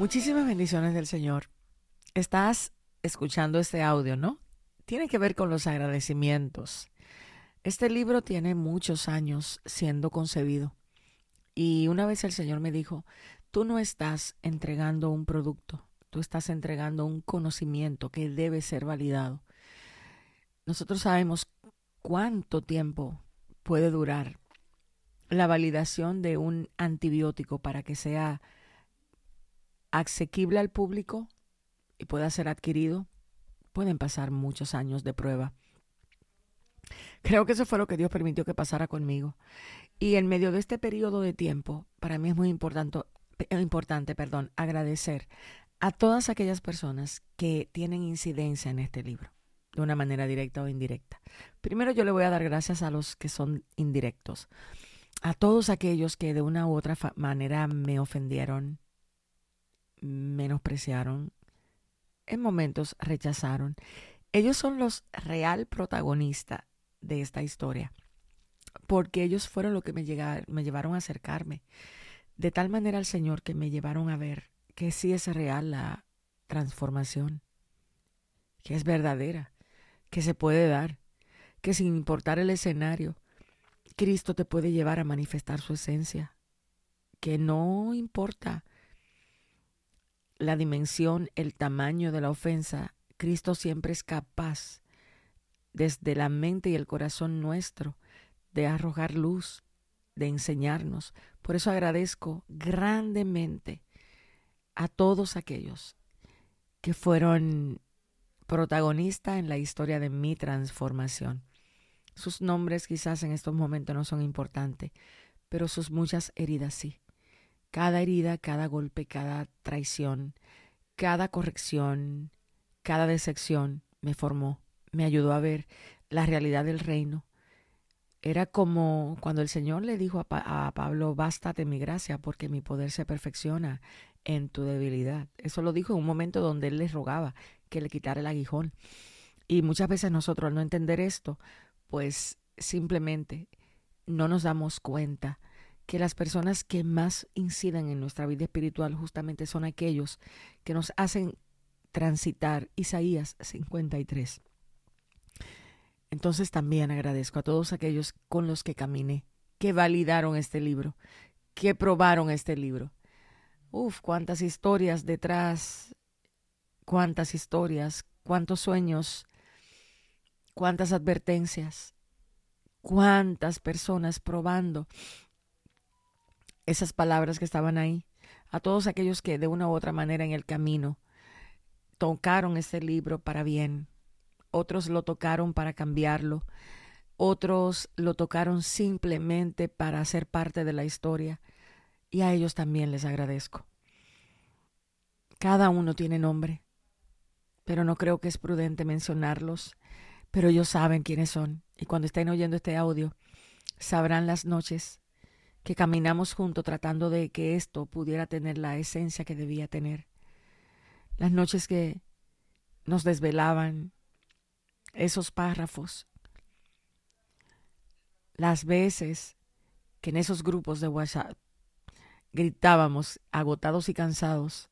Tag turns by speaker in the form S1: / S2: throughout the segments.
S1: Muchísimas bendiciones del Señor. Estás escuchando este audio, ¿no? Tiene que ver con los agradecimientos. Este libro tiene muchos años siendo concebido. Y una vez el Señor me dijo, tú no estás entregando un producto, tú estás entregando un conocimiento que debe ser validado. Nosotros sabemos cuánto tiempo puede durar la validación de un antibiótico para que sea asequible al público y pueda ser adquirido. Pueden pasar muchos años de prueba. Creo que eso fue lo que Dios permitió que pasara conmigo. Y en medio de este periodo de tiempo, para mí es muy importante, importante perdón, agradecer a todas aquellas personas que tienen incidencia en este libro, de una manera directa o indirecta. Primero yo le voy a dar gracias a los que son indirectos, a todos aquellos que de una u otra manera me ofendieron, menospreciaron, en momentos rechazaron. Ellos son los real protagonistas de esta historia, porque ellos fueron los que me, me llevaron a acercarme, de tal manera al Señor que me llevaron a ver que sí es real la transformación, que es verdadera, que se puede dar, que sin importar el escenario, Cristo te puede llevar a manifestar su esencia, que no importa la dimensión, el tamaño de la ofensa, Cristo siempre es capaz, desde la mente y el corazón nuestro, de arrojar luz, de enseñarnos. Por eso agradezco grandemente a todos aquellos que fueron protagonistas en la historia de mi transformación. Sus nombres quizás en estos momentos no son importantes, pero sus muchas heridas sí. Cada herida, cada golpe, cada traición, cada corrección, cada decepción me formó, me ayudó a ver la realidad del reino. Era como cuando el Señor le dijo a, Pablo, bástate mi gracia porque mi poder se perfecciona en tu debilidad. Eso lo dijo en un momento donde él le rogaba que le quitara el aguijón. Y muchas veces nosotros al no entender esto, pues simplemente no nos damos cuenta que las personas que más inciden en nuestra vida espiritual justamente son aquellos que nos hacen transitar Isaías 53. Entonces también agradezco a todos aquellos con los que caminé, que validaron este libro, que probaron este libro. Uf, cuántas historias detrás, cuántas historias, cuántos sueños, cuántas advertencias, cuántas personas probando esas palabras que estaban ahí, a todos aquellos que de una u otra manera en el camino tocaron este libro para bien, otros lo tocaron para cambiarlo, otros lo tocaron simplemente para ser parte de la historia, y a ellos también les agradezco. Cada uno tiene nombre, pero no creo que es prudente mencionarlos, pero ellos saben quiénes son, y cuando estén oyendo este audio, sabrán las noches que caminamos juntos tratando de que esto pudiera tener la esencia que debía tener. Las noches que nos desvelaban, esos párrafos, las veces que en esos grupos de WhatsApp gritábamos agotados y cansados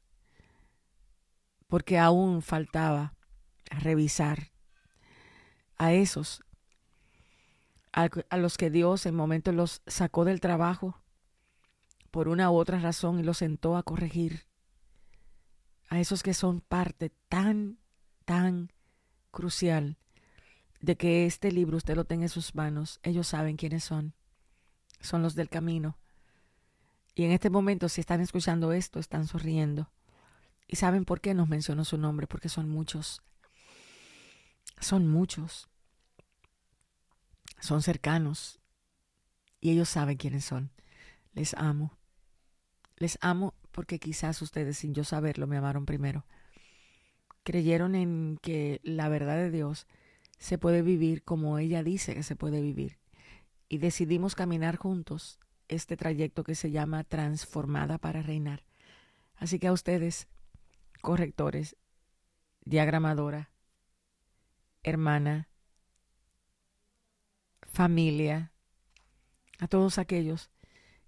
S1: porque aún faltaba revisar a esos a, los que Dios en momentos los sacó del trabajo por una u otra razón y los sentó a corregir. A esos que son parte tan, tan crucial de que este libro usted lo tenga en sus manos. Ellos saben quiénes son. Son los del camino. Y en este momento, si están escuchando esto, están sonriendo. ¿Y saben por qué nos mencionó su nombre? Porque son muchos. Son muchos son cercanos y ellos saben quiénes son. Les amo. Les amo porque quizás ustedes sin yo saberlo me amaron primero. Creyeron en que la verdad de Dios se puede vivir como ella dice que se puede vivir. Y decidimos caminar juntos este trayecto que se llama Transformada para Reinar. Así que a ustedes, correctores, diagramadora, hermana, familia, a todos aquellos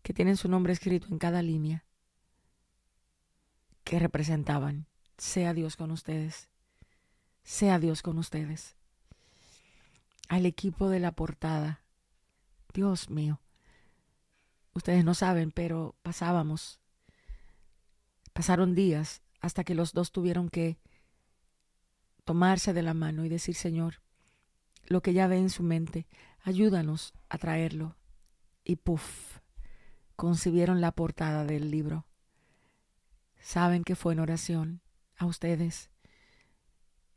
S1: que tienen su nombre escrito en cada línea, que representaban. Sea Dios con ustedes. Sea Dios con ustedes. Al equipo de la portada. Dios mío. Ustedes no saben, pero pasábamos. Pasaron días hasta que los dos tuvieron que tomarse de la mano y decir, Señor, lo que ya ve en su mente, ayúdanos a traerlo. Y puff, concibieron la portada del libro. Saben que fue en oración a ustedes,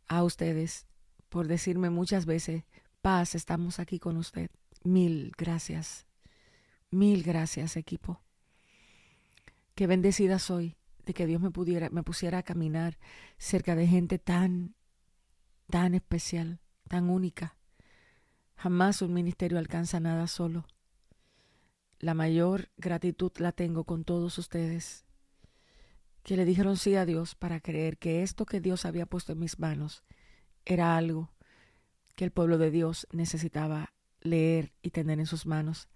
S1: a ustedes, por decirme muchas veces, paz, estamos aquí con usted. Mil gracias, mil gracias equipo. Qué bendecida soy de que Dios me pudiera, me pusiera a caminar cerca de gente tan, tan especial, tan única. Jamás un ministerio alcanza nada solo. La mayor gratitud la tengo con todos ustedes, que le dijeron sí a Dios para creer que esto que Dios había puesto en mis manos era algo que el pueblo de Dios necesitaba leer y tener en sus manos.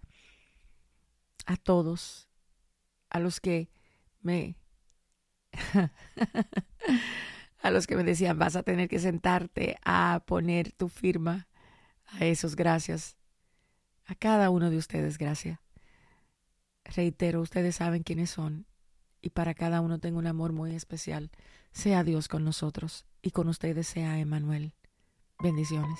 S1: A todos, a los que me... a los que me decían, vas a tener que sentarte a poner tu firma, a esos gracias. A cada uno de ustedes, gracias. Reitero, ustedes saben quiénes son y para cada uno tengo un amor muy especial. Sea Dios con nosotros y con ustedes sea Emanuel. Bendiciones.